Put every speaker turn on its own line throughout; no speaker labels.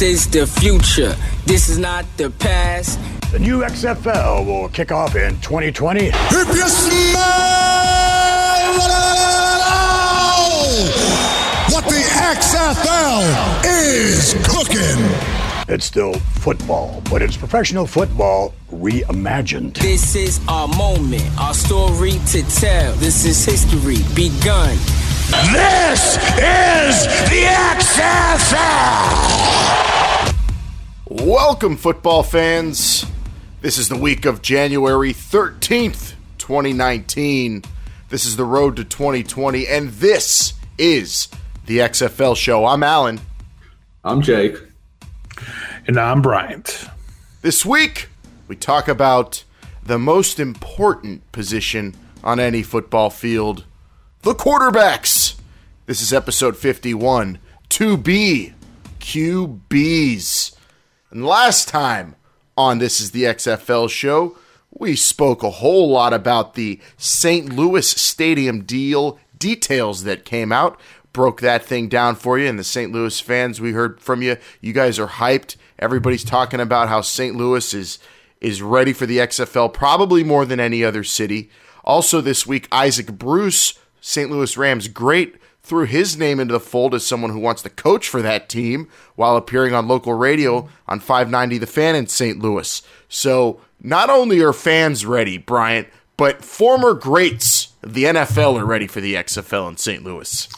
This is the future. This is not the past.
The new XFL will kick off in 2020.
If you smell what the XFL is cooking.
It's still football, but it's professional football reimagined.
This is our moment, our story to tell. This is history begun.
This is the XFL!
Welcome, football fans. This is the week of January 13th, 2019. This is the road to 2020, and this is the XFL show. I'm Alan.
I'm Jake.
And I'm Bryant.
This week, we talk about the most important position on any football field the quarterbacks. This is episode 51 to be QBs. And last time on This is the XFL show, we spoke a whole lot about the St. Louis Stadium deal details that came out. Broke that thing down for you, and the St. Louis fans, we heard from you. You guys are hyped. Everybody's talking about how St. Louis is is ready for the XFL, probably more than any other city. Also, this week, Isaac Bruce, St. Louis Rams great, threw his name into the fold as someone who wants to coach for that team while appearing on local radio on 590 The Fan in St. Louis. So, not only are fans ready, Bryant, but former greats of the NFL are ready for the XFL in St. Louis.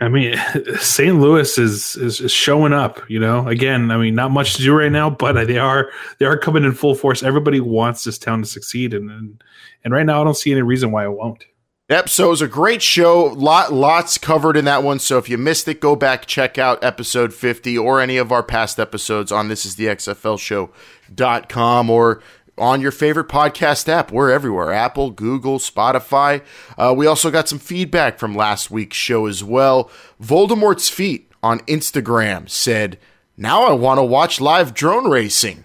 I mean, St. Louis is, is, is showing up. You know, again, I mean, not much to do right now, but they are they are coming in full force. Everybody wants this town to succeed, and and, and right now, I don't see any reason why it won't.
Yep. So it was a great show. Lot lots covered in that one. So if you missed it, go back check out episode fifty or any of our past episodes on this is the XFL show.com or on your favorite podcast app. We're everywhere Apple, Google, Spotify. Uh, we also got some feedback from last week's show as well. Voldemort's Feet on Instagram said, Now I want to watch live drone racing.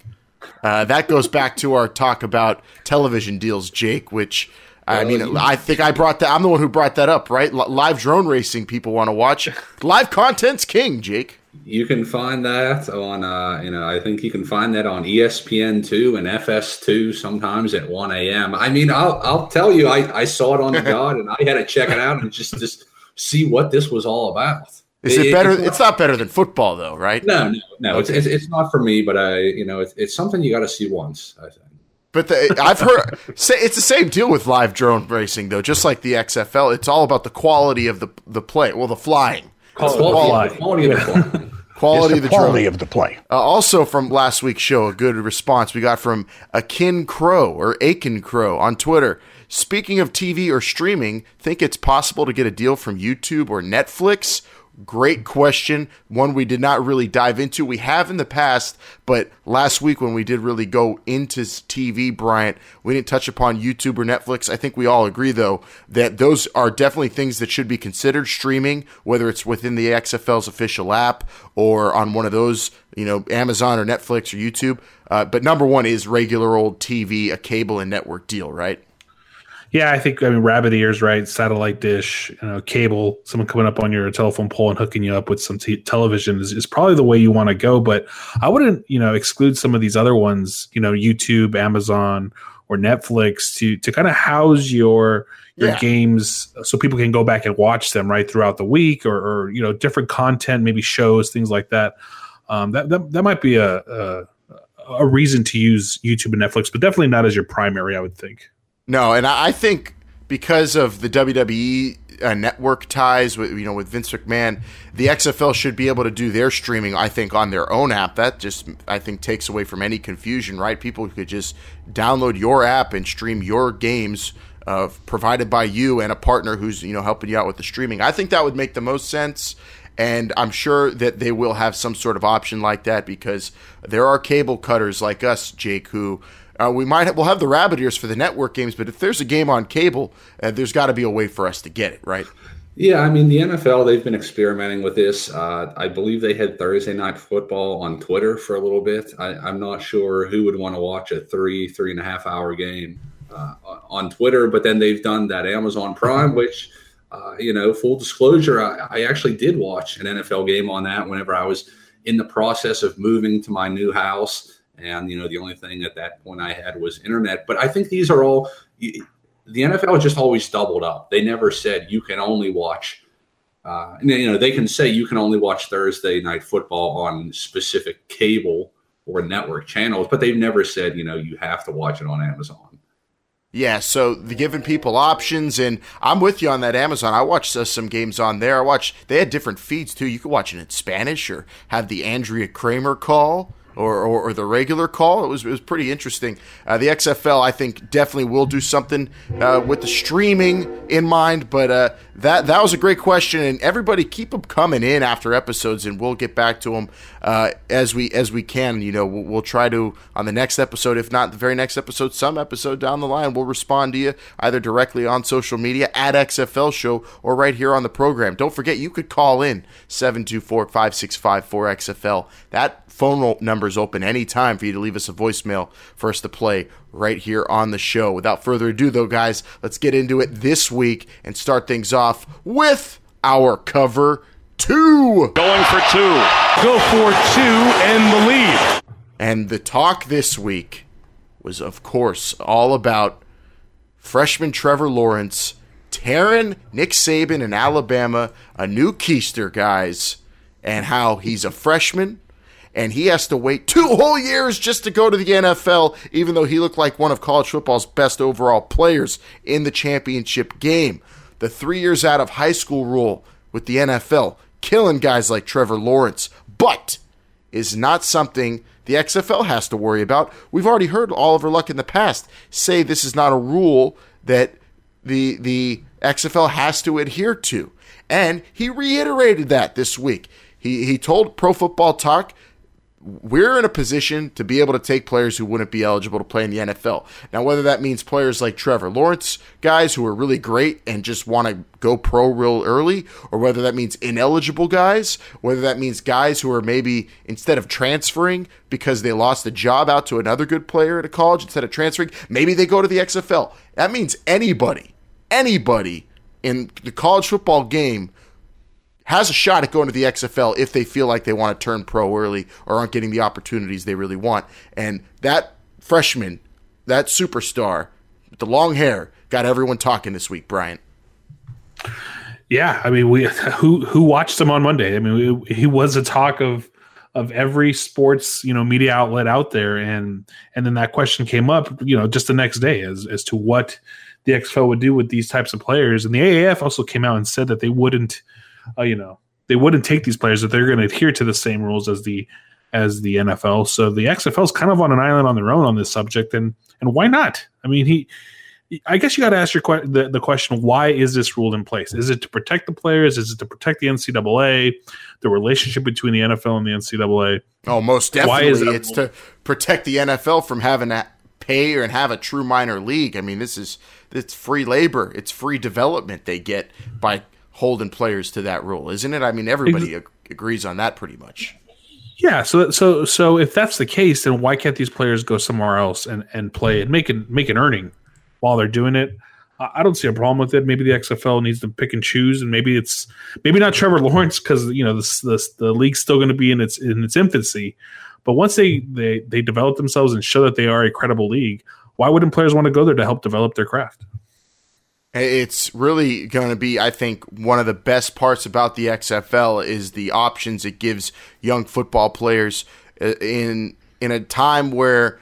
Uh, that goes back to our talk about television deals, Jake, which. I mean, I think I brought that. I'm the one who brought that up, right? L- live drone racing people want to watch. Live content's king, Jake.
You can find that on, uh, you know, I think you can find that on ESPN two and FS two sometimes at one a.m. I mean, I'll I'll tell you, I, I saw it on the god and I had to check it out and just just see what this was all about.
Is it, it better? It's not, it's not, better than football, though, right?
No, no, no. Okay. It's, it's, it's not for me, but I, you know, it's, it's something you got to see once. I think.
But the, I've heard it's the same deal with live drone racing, though. Just like the XFL, it's all about the quality of the the play. Well, the flying,
quality, quality, quality of the flying.
Quality,
of the, quality of the play.
Uh, also, from last week's show, a good response we got from Akin Crow or Akin Crow on Twitter. Speaking of TV or streaming, think it's possible to get a deal from YouTube or Netflix? Great question. One we did not really dive into. We have in the past, but last week when we did really go into TV, Bryant, we didn't touch upon YouTube or Netflix. I think we all agree, though, that those are definitely things that should be considered streaming, whether it's within the XFL's official app or on one of those, you know, Amazon or Netflix or YouTube. Uh, but number one is regular old TV, a cable and network deal, right?
Yeah, I think I mean rabbit ears, right? Satellite dish, you know, cable, someone coming up on your telephone pole and hooking you up with some t- television is, is probably the way you want to go. But I wouldn't, you know, exclude some of these other ones, you know, YouTube, Amazon, or Netflix to to kind of house your your yeah. games so people can go back and watch them right throughout the week or, or you know different content, maybe shows, things like that. Um, that, that that might be a, a a reason to use YouTube and Netflix, but definitely not as your primary. I would think.
No, and I think because of the WWE uh, network ties with you know with Vince McMahon, the XFL should be able to do their streaming. I think on their own app. That just I think takes away from any confusion, right? People could just download your app and stream your games. Uh, provided by you and a partner who's you know helping you out with the streaming. I think that would make the most sense, and I'm sure that they will have some sort of option like that because there are cable cutters like us, Jake, who uh, we might have, we'll have the rabbit ears for the network games, but if there's a game on cable, uh, there's got to be a way for us to get it, right?
Yeah, I mean the NFL they've been experimenting with this. Uh, I believe they had Thursday night football on Twitter for a little bit. I, am not sure who would want to watch a three three and a half hour game uh, on Twitter, but then they've done that Amazon Prime, which uh, you know, full disclosure, I, I actually did watch an NFL game on that whenever I was in the process of moving to my new house. And, you know, the only thing at that point I had was internet. But I think these are all, the NFL just always doubled up. They never said you can only watch uh, you know, they can say you can only watch Thursday night football on specific cable or network channels, but they've never said, you know, you have to watch it on Amazon.
Yeah, so the giving people options, and I'm with you on that Amazon. I watched uh, some games on there. I watched they had different feeds too. You could watch it in Spanish or have the Andrea Kremer call or, or, or, the regular call. It was, it was pretty interesting. Uh, the XFL, I think, definitely will do something uh, with the streaming in mind. But uh, that that was a great question, and everybody keep them coming in after episodes, and we'll get back to them uh, as we as we can. You know, we'll, we'll, try to on the next episode, if not the very next episode, some episode down the line, we'll respond to you either directly on social media at XFL Show or right here on the program. Don't forget, you could call in 724 565 4XFL. That phone number is open anytime for you to leave us a voicemail for us to play right here on the show. Without further ado, though, guys, let's get into it this week and start things off with our cover two.
Going for two. Go for two and the lead.
And the talk this week was, of course, all about freshman Trevor Lawrence tearing Nick Saban in Alabama a new keister, guys, and how he's a freshman and he has to wait two whole years just to go to the NFL, even though he looked like one of college football's best overall players in the championship game. The three years out of high school rule with the NFL, killing guys like Trevor Lawrence, but is not something the XFL has to worry about. We've already heard Oliver Luck in the past say this is not a rule that the the XFL has to adhere to. And he reiterated that this week. He, he told Pro Football Talk we're in a position to be able to take players who wouldn't be eligible to play in the NFL. Now, whether that means players like Trevor Lawrence, guys who are really great and just want to go pro real early, or whether that means ineligible guys, whether that means guys who are maybe instead of transferring because they lost a job out to another good player at a college instead of transferring, maybe they go to the XFL. That means anybody, anybody in the college football game has a shot at going to the XFL if they feel like they want to turn pro early or aren't getting the opportunities they really want. And that freshman, that superstar with the long hair, got everyone talking this week, Bryant.
Yeah, I mean, we who who watched him on Monday? I mean, he was a talk of of every sports you know media outlet out there, and and then that question came up, you know, just the next day as as to what the XFL would do with these types of players, and the AAF also came out and said that they wouldn't uh, you know, they wouldn't take these players if they're going to adhere to the same rules as the as the NFL. So the XFL is kind of on an island on their own on this subject, and and why not? I mean, he. I guess you got to ask your que- the, the question: Why is this rule in place? Is it to protect the players? Is it to protect the NCAA, the relationship between the NFL and the NCAA?
Oh, most definitely, Why is it's rule? to protect the NFL from having to pay or and have a true minor league. I mean, this is it's free labor, it's free development they get by holding players to that rule, isn't it? I mean, everybody ag- agrees on that pretty much.
Yeah, so so so if that's the case, then why can't these players go somewhere else and, and play and make an make an earning while they're doing it? I don't see a problem with it. Maybe the XFL needs to pick and choose, and maybe it's maybe not Trevor Lawrence because you know the, the the league's still going to be in its in its infancy. But once they they they develop themselves and show that they are a credible league, why wouldn't players want to go there to help develop their craft?
It's really going to be, I think, one of the best parts about the XFL is the options it gives young football players uh, in in a time where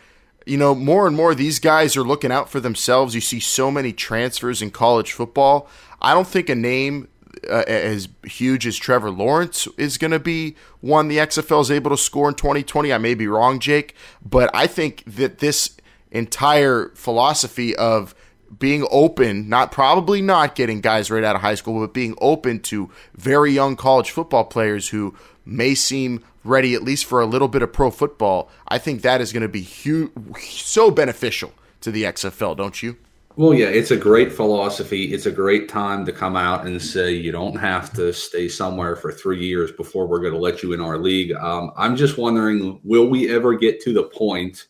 you know more and more these guys are looking out for themselves. You see so many transfers in college football. I don't think a name uh, as huge as Trevor Lawrence is going to be one the XFL is able to score in 2020. I may be wrong, Jake, but I think that this entire philosophy of being open, not probably not getting guys right out of high school, but being open to very young college football players who may seem ready at least for a little bit of pro football. I think that is going to be so beneficial to the XFL, don't you?
Well, yeah, it's a great philosophy. It's a great time to come out and say you don't have to stay somewhere for three years before we're going to let you in our league. Um, I'm just wondering, will we ever get to the point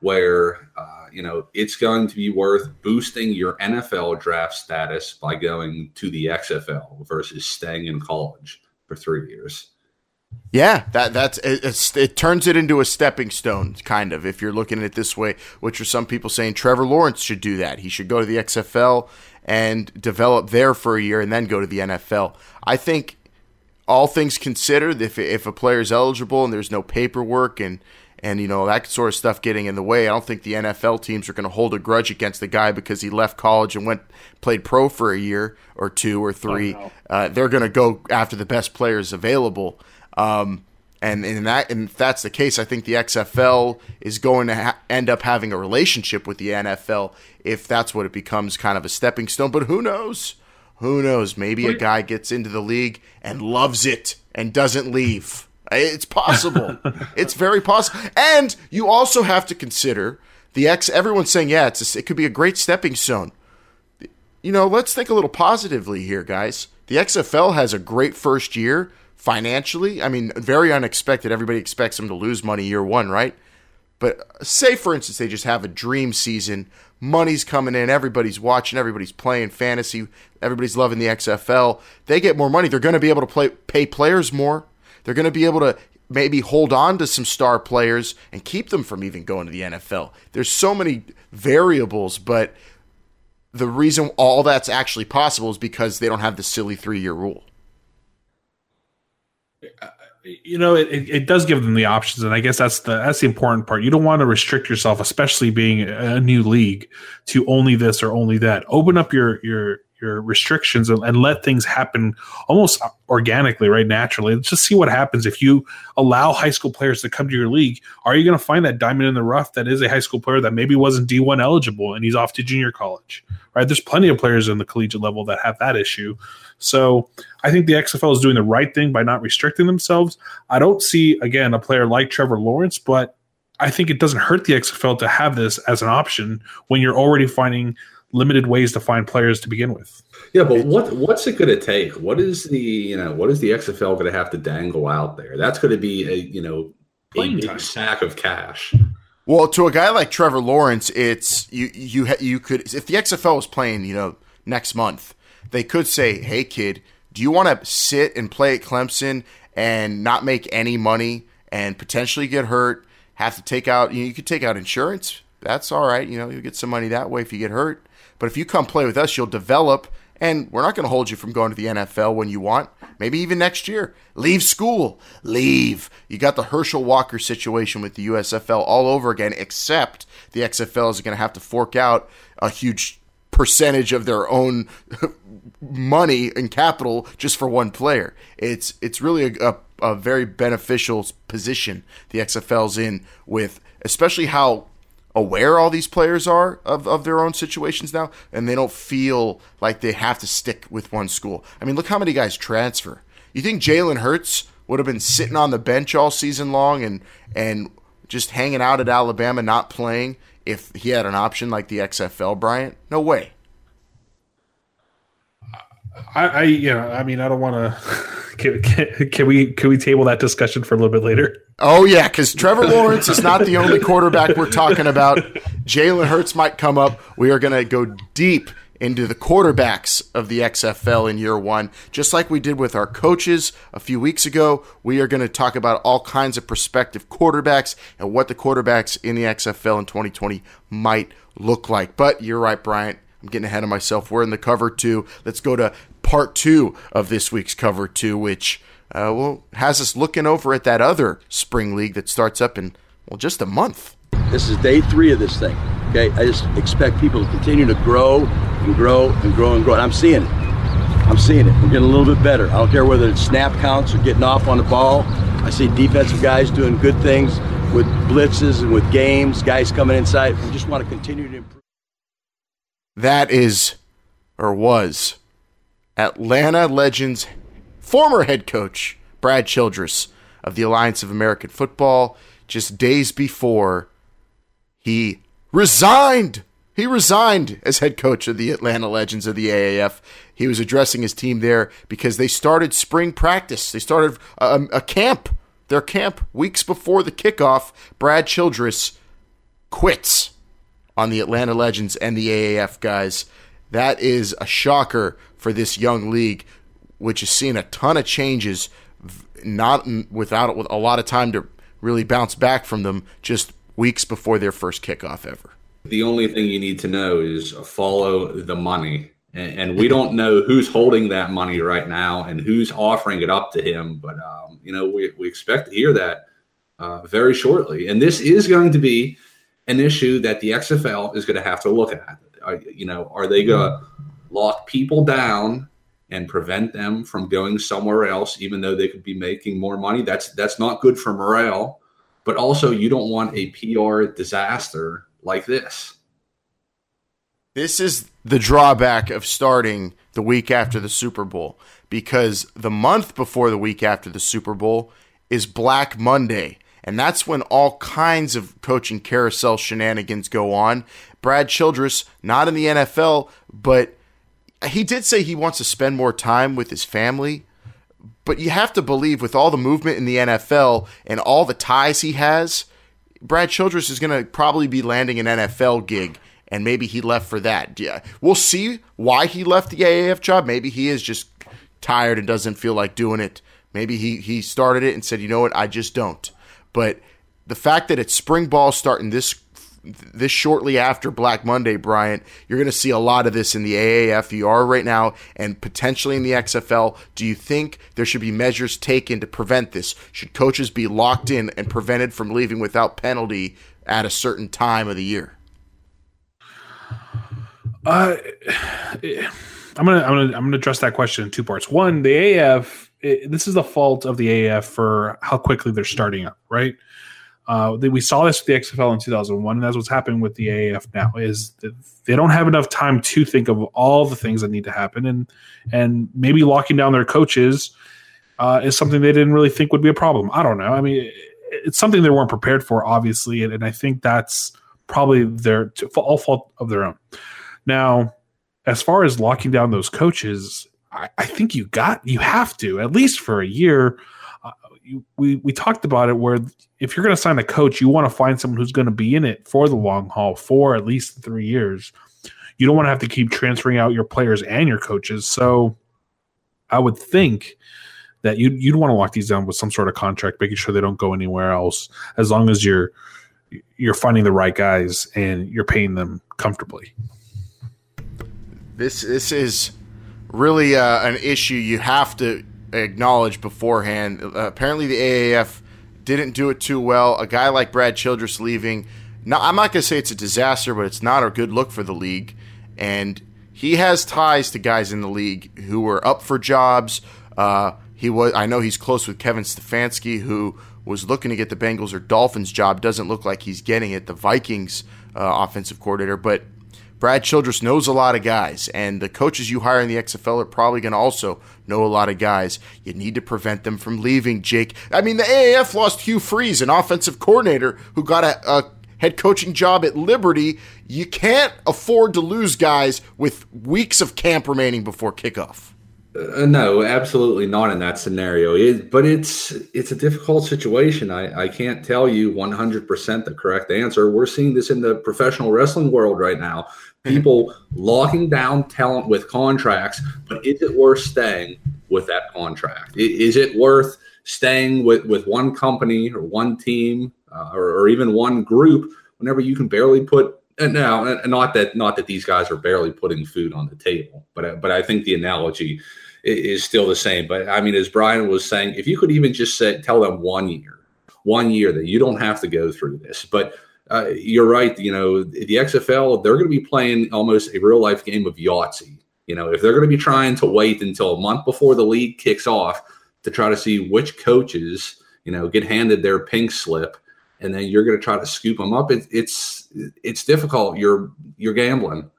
where uh, you know, it's going to be worth boosting your NFL draft status by going to the XFL versus staying in college for three years.
Yeah, that that's it, it turns it into a stepping stone, kind of. If you're looking at it this way, which are some people saying Trevor Lawrence should do that. He should go to the XFL and develop there for a year and then go to the NFL. I think all things considered, if if a player is eligible and there's no paperwork and and you know that sort of stuff getting in the way, I don't think the NFL teams are going to hold a grudge against the guy because he left college and went played pro for a year or two or three. Oh, no. uh, they're going to go after the best players available. Um, and in that, and if that's the case, I think the XFL is going to ha- end up having a relationship with the NFL if that's what it becomes, kind of a stepping stone. But who knows? Who knows? Maybe a guy gets into the league and loves it and doesn't leave. It's possible. it's very possible. And you also have to consider the X. Everyone's saying, yeah, it's a, it could be a great stepping stone. You know, let's think a little positively here, guys. The XFL has a great first year financially. I mean, very unexpected. Everybody expects them to lose money year one, right? But uh, say, for instance, they just have a dream season. Money's coming in. Everybody's watching. Everybody's playing fantasy. Everybody's loving the XFL. They get more money. They're going to be able to play, pay players more. They're going to be able to maybe hold on to some star players and keep them from even going to the NFL. There's so many variables, but the reason all that's actually possible is because they don't have the silly three year rule
you know, it, it does give them the options, and I guess that's the that's the important part. You don't want to restrict yourself, especially being a new league, to only this or only that. Open up your your your restrictions and, and, let things happen almost organically, right? Naturally. Let's just see what happens if you allow high school players to come to your league. Are you going to find that diamond in the rough that is a high school player that maybe wasn't D1 eligible and he's off to junior college, right? There's plenty of players in the collegiate level that have that issue. So I think the XFL is doing the right thing by not restricting themselves. I don't see, again, a player like Trevor Lawrence, but I think it doesn't hurt the XFL to have this as an option when you're already finding limited ways to find players to begin with.
Yeah, but what what's it going to take? What is the you know what is the XFL going to have to dangle out there? That's going to be a you know a big sack of cash.
Well, to a guy like Trevor Lawrence, it's you you you could if the XFL was playing you know next month, they could say, "Hey kid, do you want to sit and play at Clemson and not make any money and potentially get hurt? Have to take out you, know, you could take out insurance. That's all right. You know, you'll get some money that way if you get hurt." But if you come play with us, you'll develop, and we're not going to hold you from going to the NFL when you want. Maybe even next year. Leave school. Leave. You got the Herschel Walker situation with the USFL all over again, except the XFL is going to have to fork out a huge percentage of their own money and capital just for one player. It's it's really a, a, a very beneficial position the XFL's in with, especially how aware all these players are of, of their own situations now, and they don't feel like they have to stick with one school. I mean, look how many guys transfer. You think Jalen Hurts would have been sitting on the bench all season long and and just hanging out at Alabama, not playing, if he had an option like the XFL, Bryant? No way.
I, I you know, I mean, I don't want to. Can, can, can, we can we table that discussion for a little bit later?
Oh yeah, because Trevor Lawrence is not the only quarterback we're talking about. Jalen Hurts might come up. We are going to go deep into the quarterbacks of the XFL in year one, just like we did with our coaches a few weeks ago. We are going to talk about all kinds of prospective quarterbacks and what the quarterbacks in the XFL in 2020 might look like. But you're right, Bryant. I'm getting ahead of myself. We're in the cover two. Let's go to part two of this week's cover two, which uh, well has us looking over at that other spring league that starts up in well just a month.
This is day three of this thing. Okay, I just expect people to continue to grow and grow and grow and grow. And I'm seeing it. I'm seeing it. We're getting a little bit better. I don't care whether it's snap counts or getting off on the ball. I see defensive guys doing good things with blitzes and with games, guys coming inside. We just want to continue to.
That is, or was, Atlanta Legends former head coach Brad Childress of the Alliance of American Football just days before he resigned. He resigned as head coach of the Atlanta Legends of the AAF. He was addressing his team there because they started spring practice. They started a, a camp, their camp, weeks before the kickoff. Brad Childress quits on the Atlanta Legends and the AAF guys. That is a shocker for this young league, which has seen a ton of changes not without with a lot of time to really bounce back from them just weeks before their first kickoff ever.
The only thing you need to know is follow the money. And, we don't know who's holding that money right now and who's offering it up to him. But, um, you know, we, we expect to hear that uh, very shortly. And this is going to be an issue that the XFL is going to have to look at. You know, are they going to mm-hmm. lock people down and prevent them from going somewhere else, even though they could be making more money. That's that's not good for morale. But also, you don't want a PR disaster like this.
This is the drawback of starting the week after the Super Bowl because the month before the week after the Super Bowl is Black Monday. And that's when all kinds of coaching carousel shenanigans go on. Brad Childress, not in the NFL, but he did say he wants to spend more time with his family, but you have to believe with all the movement in the NFL and all the ties he has, Brad Childress is going to probably be landing an NFL gig, and maybe he left for that. Yeah, we'll see why he left the AAF job. Maybe he is just tired and doesn't feel like doing it. Maybe he he started it and said, you know what, I just don't. But the fact that it's spring ball starting this this shortly after Black Monday, Bryant, you're going to see a lot of this in the AAF. You are right now, and potentially in the XFL. Do you think there should be measures taken to prevent this? Should coaches be locked in and prevented from leaving without penalty at a certain time of the year?
Uh, I'm gonna I'm gonna I'm gonna address that question in two parts. One, the AF. This is the fault of the AF for how quickly they're starting up, right? Uh, we saw this with the XFL in 2001, and that's what's happening with the AAF now. Is they don't have enough time to think of all the things that need to happen, and and maybe locking down their coaches uh, is something they didn't really think would be a problem. I don't know. I mean, it's something they weren't prepared for, obviously, and, and I think that's probably their all fault of their own. Now, as far as locking down those coaches, I, think you got you have to at least for a year uh, we we talked about it where if you're going to sign a coach, you want to find someone who's going to be in it for the long haul for at least three years. You don't want to have to keep transferring out your players and your coaches. So I would think that you'd you'd want to lock these down with some sort of contract, making sure they don't go anywhere else, as long as you're you're finding the right guys and you're paying them comfortably.
This this is really uh, an issue you have to acknowledge beforehand. Uh, apparently, the AAF didn't do it too well. A guy like Brad Childress leaving. Now, I'm not going to say it's a disaster, but it's not a good look for the league. And he has ties to guys in the league who were up for jobs. Uh, he was. I know he's close with Kevin Stefanski, who was looking to get the Bengals or Dolphins job. Doesn't look like he's getting it. The Vikings uh, offensive coordinator, but Brad Childress knows a lot of guys, and the coaches you hire in the XFL are probably going to also know a lot of guys. You need to prevent them from leaving, Jake. I mean, the AAF lost Hugh Freeze, an offensive coordinator who got a, a head coaching job at Liberty. You can't afford to lose guys with weeks of camp remaining before kickoff.
Uh, no, absolutely not in that scenario. It, but it's it's a difficult situation. I, I can't tell you 100% the correct answer. We're seeing this in the professional wrestling world right now. People locking down talent with contracts, but is it worth staying with that contract? Is it worth staying with, with one company or one team uh, or, or even one group whenever you can barely put uh, and now, uh, not that not that these guys are barely putting food on the table, but uh, but I think the analogy is still the same. But I mean, as Brian was saying, if you could even just say, tell them one year, one year that you don't have to go through this, but uh, you're right. You know, the XFL, they're going to be playing almost a real life game of Yahtzee. You know, if they're going to be trying to wait until a month before the league kicks off to try to see which coaches, you know, get handed their pink slip, and then you're going to try to scoop them up, it, it's it's difficult. You're you're gambling.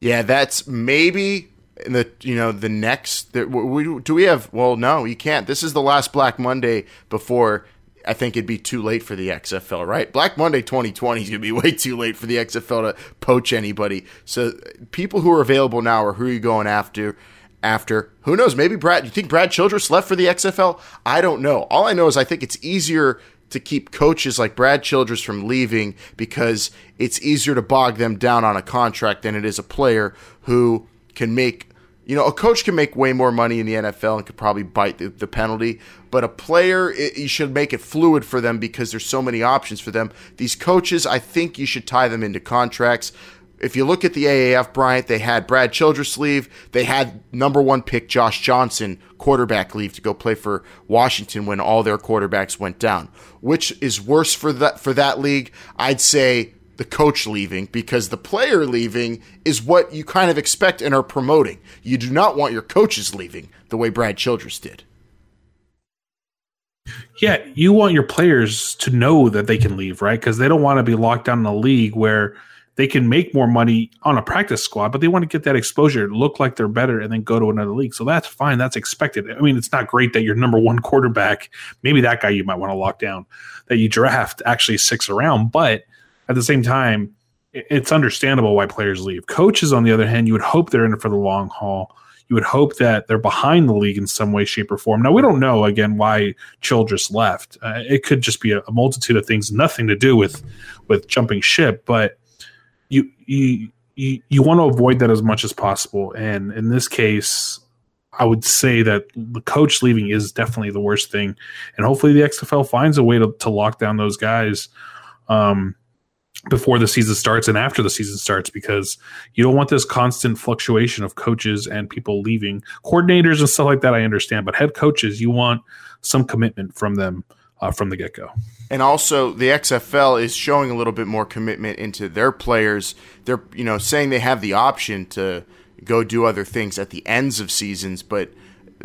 Yeah, that's maybe the you know the next. The, we, do we have? Well, no, you can't. This is the last Black Monday before I think it'd be too late for the XFL, right? Black Monday 2020 is going to be way too late for the XFL to poach anybody. So people who are available now are who are you going after? After who knows? Maybe Brad. You think Brad Childress left for the XFL? I don't know. All I know is I think it's easier to keep coaches like Brad Childress from leaving because it's easier to bog them down on a contract than it is a player who can make you know, a coach can make way more money in the NFL and could probably bite the, the penalty, but a player, it, you should make it fluid for them because there's so many options for them. These coaches, I think you should tie them into contracts. If you look at the AAF, Bryant, they had Brad Childress leave. They had number one pick Josh Johnson, quarterback, leave to go play for Washington when all their quarterbacks went down. Which is worse for that for that league? I'd say the coach leaving because the player leaving is what you kind of expect and are promoting. You do not want your coaches leaving the way Brad Childress did.
Yeah, you want your players to know that they can leave, right? Because they don't want to be locked down in a league where they can make more money on a practice squad, but they want to get that exposure, look like they're better, and then go to another league. So that's fine. That's expected. I mean, it's not great that your number one quarterback, maybe that guy you might want to lock down, that you draft actually six around, but – at the same time, it's understandable why players leave. Coaches, on the other hand, you would hope they're in it for the long haul. You would hope that they're behind the league in some way, shape, or form. Now, we don't know again why Childress left. Uh, it could just be a, a, multitude of things, nothing to do with with jumping ship. But you you you, you want to avoid that as much as possible. And in this case, I would say that the coach leaving is definitely the worst thing. And hopefully, the XFL finds a way to, to lock down those guys. Um, before the season starts and after the season starts because you don't want this constant fluctuation of coaches and people leaving coordinators and stuff like that i understand but head coaches you want some commitment from them uh, from the get-go.
And also the xfl is showing a little bit more commitment into their players. They're you know saying they have the option to go do other things at the ends of seasons but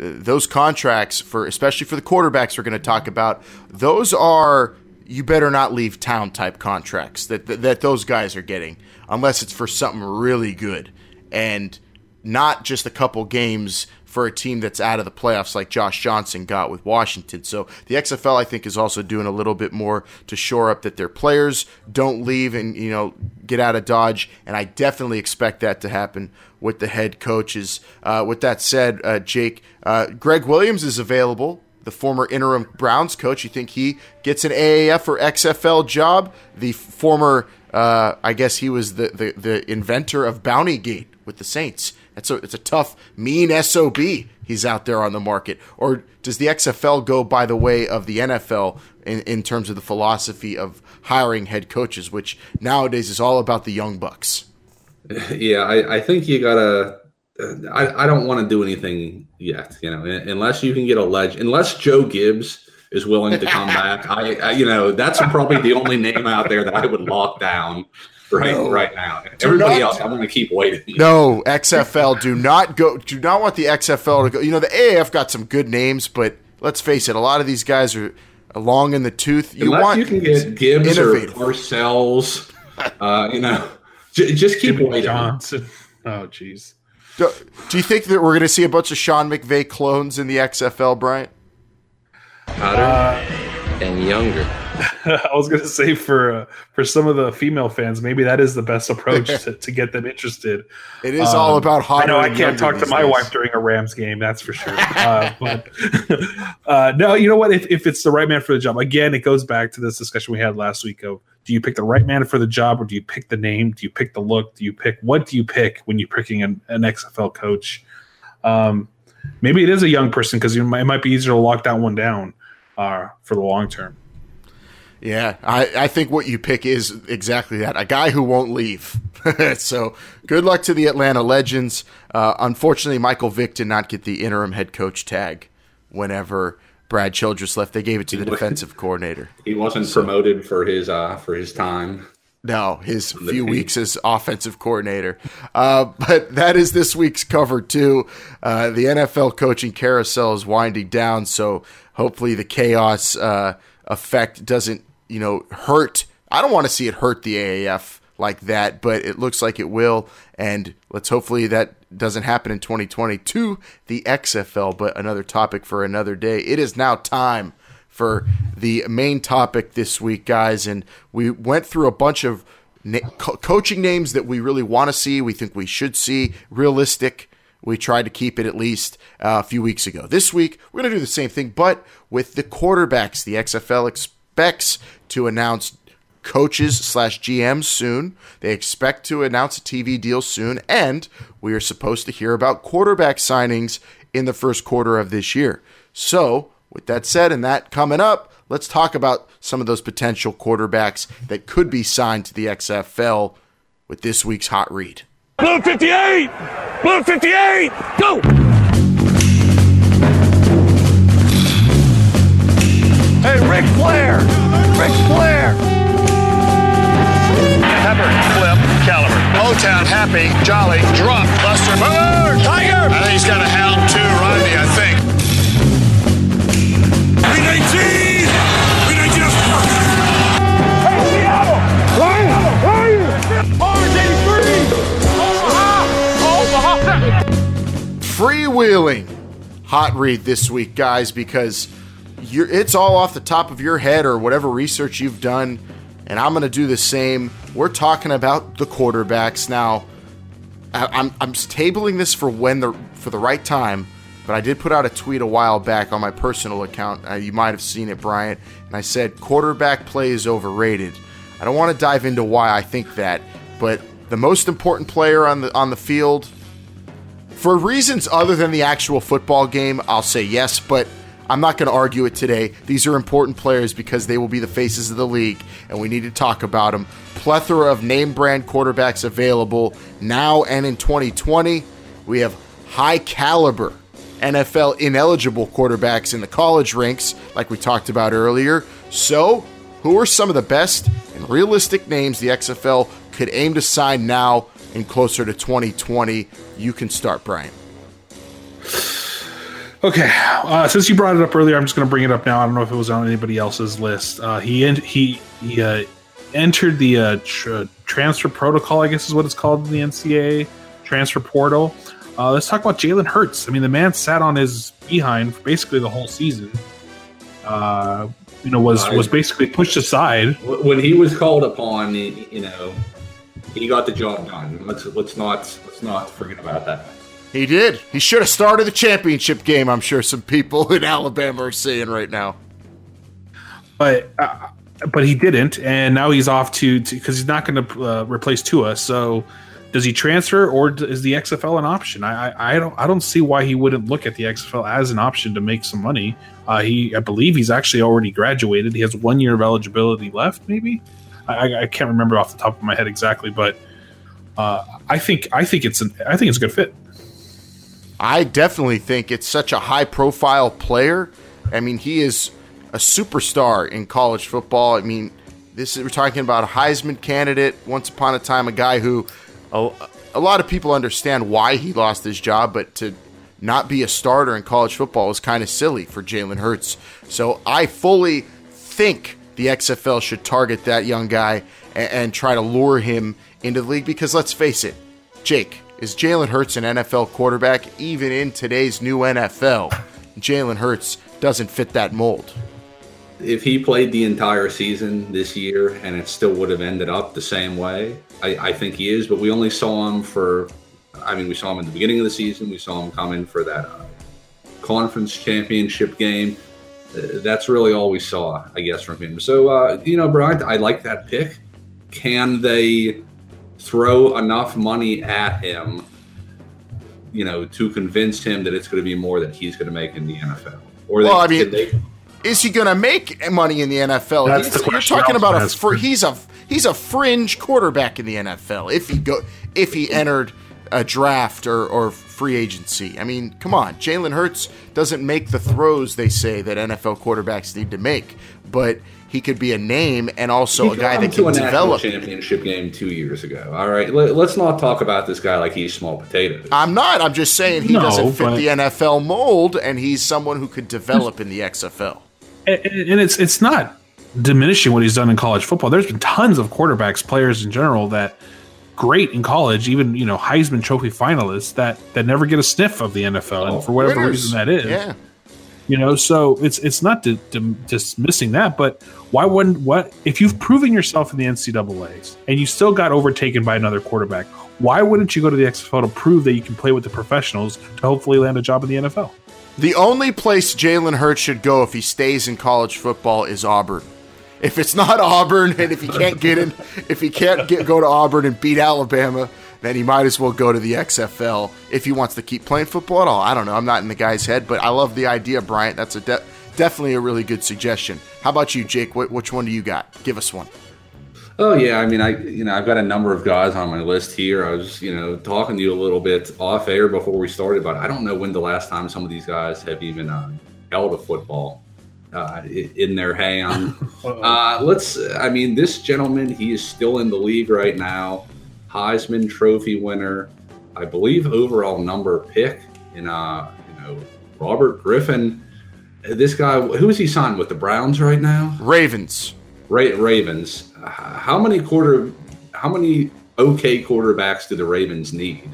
uh, those contracts for especially for the quarterbacks we're going to talk about those are you better not leave town type contracts that, that, that those guys are getting unless it's for something really good and not just a couple games for a team that's out of the playoffs like Josh Johnson got with Washington. So the XFL I think is also doing a little bit more to shore up that their players don't leave and you know get out of Dodge and I definitely expect that to happen with the head coaches. Uh, with that said, uh, Jake, uh, Gregg Williams is available the former interim Browns coach. You think he gets an AAF or XFL job? The former, uh, I guess he was the, the, the inventor of Bounty Gate with the Saints. It's a, it's a tough, mean SOB he's out there on the market. Or does the XFL go by the way of the NFL in, in terms of the philosophy of hiring head coaches, which nowadays is all about the young bucks?
Yeah, I, I think you got to I, I don't want to do anything yet, you know, unless you can get a ledge, unless Joe Gibbs is willing to come back. I, I, you know, that's probably the only name out there that I would lock down right no. right now. Everybody not, else, I'm going to keep waiting.
No, XFL, do not go. Do not want the XFL to go. You know, the AAF got some good names, but let's face it, a lot of these guys are long in the tooth.
You
Unless want
you can get Gibbs innovative. or Parcells, uh, you know, j- just keep Jimmy waiting.
Johnson. Oh, jeez.
Do, do you think that we're going to see a bunch of Sean McVay clones in the XFL, Bryant?
Hotter uh, and younger.
I was going to say for uh, for some of the female fans, maybe that is the best approach to, to get them interested.
It is um, all about hotter.
I know I can't talk to my days. wife during a Rams game, that's for sure. Uh, but uh, no, you know what? If, if it's the right man for the job, again, it goes back to this discussion we had last week of do you pick the right man for the job or do you pick the name? Do you pick the look? Do you pick what do you pick when you're picking an, an XFL coach? Um, maybe it is a young person because it might be easier to lock that one down uh, for the long term.
Yeah, I, I think what you pick is exactly that a guy who won't leave. so good luck to the Atlanta Legends. Uh, unfortunately, Michael Vick did not get the interim head coach tag whenever Brad Childress left. They gave it to the defensive coordinator.
He wasn't so, promoted for his uh, for his time.
No, his few weeks as offensive coordinator. Uh, but that is this week's cover two. Uh, the NFL coaching carousel is winding down, so hopefully the chaos uh, effect doesn't you know hurt. I don't want to see it hurt the AAF like that, but it looks like it will. And let's hopefully that doesn't happen in 2022, the XFL, but another topic for another day. It is now time for the main topic this week, guys. And we went through a bunch of na- co- coaching names that we really want to see, we think we should see, realistic. We tried to keep it at least uh, a few weeks ago. This week, we're going to do the same thing, but with the quarterbacks. The XFL expects to announce coaches slash GMs soon. They expect to announce a TV deal soon, and we are supposed to hear about quarterback signings in the first quarter of this year. So, with that said, and that coming up, let's talk about some of those potential quarterbacks that could be signed to the XFL with this week's hot read.
Blue 58! Blue 58! Go! Hey, Ric Flair! Ric Flair! Pepper, Flip, Caliber.
Motown, happy, jolly, drunk, Buster, Boomer, Tiger. I think he's got a hound too, Rodney, I think. We need cheese! We need just
Hey, Seattle! Lion! Lion! Orange 83! Omaha! Omaha!
freewheeling hot read this week, guys, because you're, it's all off the top of your head or whatever research you've done, and I'm going to do the same. We're talking about the quarterbacks now. I, I'm I'm tabling this for when the for the right time, but I did put out a tweet a while back on my personal account. Uh, you might have seen it, Bryant, and I said quarterback play is overrated. I don't want to dive into why I think that, but the most important player on the on the field for reasons other than the actual football game, I'll say yes, but I'm not going to argue it today. These are important players because they will be the faces of the league, and we need to talk about them. Plethora of name brand quarterbacks available now and in 2020. We have high caliber NFL ineligible quarterbacks in the college ranks, like we talked about earlier. So, who are some of the best and realistic names the XFL could aim to sign now and closer to 2020? You can start, Bryant.
Okay, uh, since you brought it up earlier, I'm just going to bring it up now. I don't know if it was on anybody else's list. Uh, he en- he he uh, entered the uh, tr- transfer protocol, I guess is what it's called in the NCAA transfer portal. Uh, let's talk about Jalen Hurts. I mean, the man sat on his behind for basically the whole season. Uh, you know, was was basically pushed aside.
When he was called upon, you know, he got the job done. Let's let's not let's not forget about that.
He did. He should have started the championship game. I'm sure some people in Alabama are saying right now.
but uh, but he didn't, and now he's off to because he's not going to uh, replace Tua. So does he transfer, or is the XFL an option? I, I I don't I don't see why he wouldn't look at the XFL as an option to make some money. Uh, he I believe he's actually already graduated. He has one year of eligibility left, maybe. I, I- can't remember off the top of my head exactly, but uh, I think I think it's an I think it's a good fit.
I definitely think it's such a high profile player. I mean, he is a superstar in college football. I mean, this is we're talking about a Heisman candidate. Once upon a time, a guy who a, a lot of people understand why he lost his job, but to not be a starter in college football is kind of silly for Jalen Hurts. So I fully think the XFL should target that young guy and, and try to lure him into the league because let's face it, Jake, is Jalen Hurts an NFL quarterback even in today's new NFL? Jalen Hurts doesn't fit that mold.
If he played the entire season this year and it still would have ended up the same way, I, I think he is. But we only saw him for, I mean, we saw him in the beginning of the season. We saw him come in for that uh, conference championship game. Uh, that's really all we saw, I guess, from him. So, uh, you know, Bryant, I like that pick. Can they throw enough money at him, you know, to convince him that it's going to be more that he's going to make in the NFL? Or
Well, I mean,
they,
Is he going to make money in the NFL?
That's
He's-
the
you're talking about a
also
fr- he's a he's a fringe quarterback in the NFL. If he go if he entered a draft or, or free agency, I mean, come on, Jalen Hurts doesn't make the throws they say that NFL quarterbacks need to make, but he could be a name and also a guy that
him to
can
a
develop.
championship game two years ago. All right, Let, us not talk about this guy like he's small potatoes.
I'm not. I'm just saying he
No,
doesn't fit
but-
the NFL mold, and he's someone who could develop in the XFL.
and, and it's it's not diminishing what he's done in college football. There's been tons of quarterbacks, players in general that great in college, even you know Heisman Trophy finalists that that never get a sniff of the NFL, and for whatever
Winners.
reason that is,
Yeah.
you know. So it's it's not di- di- dismissing that, but why wouldn't what if you've proven yourself in the NCAA's and you still got overtaken by another quarterback? Why wouldn't you go to the XFL to prove that you can play with the professionals to hopefully land a job in the NFL?
The only place Jalen Hurts should go if he stays in college football is Auburn. If it's not Auburn, and if he can't get in, if he can't get go to Auburn and beat Alabama, then he might as well go to the XFL if he wants to keep playing football at all. I don't know. I'm not in the guy's head, but I love the idea, Bryant. That's a de- definitely a really good suggestion. How about you, Jake? What, which one do you got? Give us one.
Oh yeah, I mean, I you know I've got a number of guys on my list here. I was you know talking to you a little bit off air before we started, but I don't know when the last time some of these guys have even uh, held a football uh, in their hand. uh, let's. I mean, this gentleman, he is still in the league right now. Heisman Trophy winner, I believe, overall number pick in uh you know Robert Griffin. This guy, who is he signed with the Browns right now?
Ravens.
Ra- Ravens. Uh, how many quarter? How many okay quarterbacks do the Ravens need?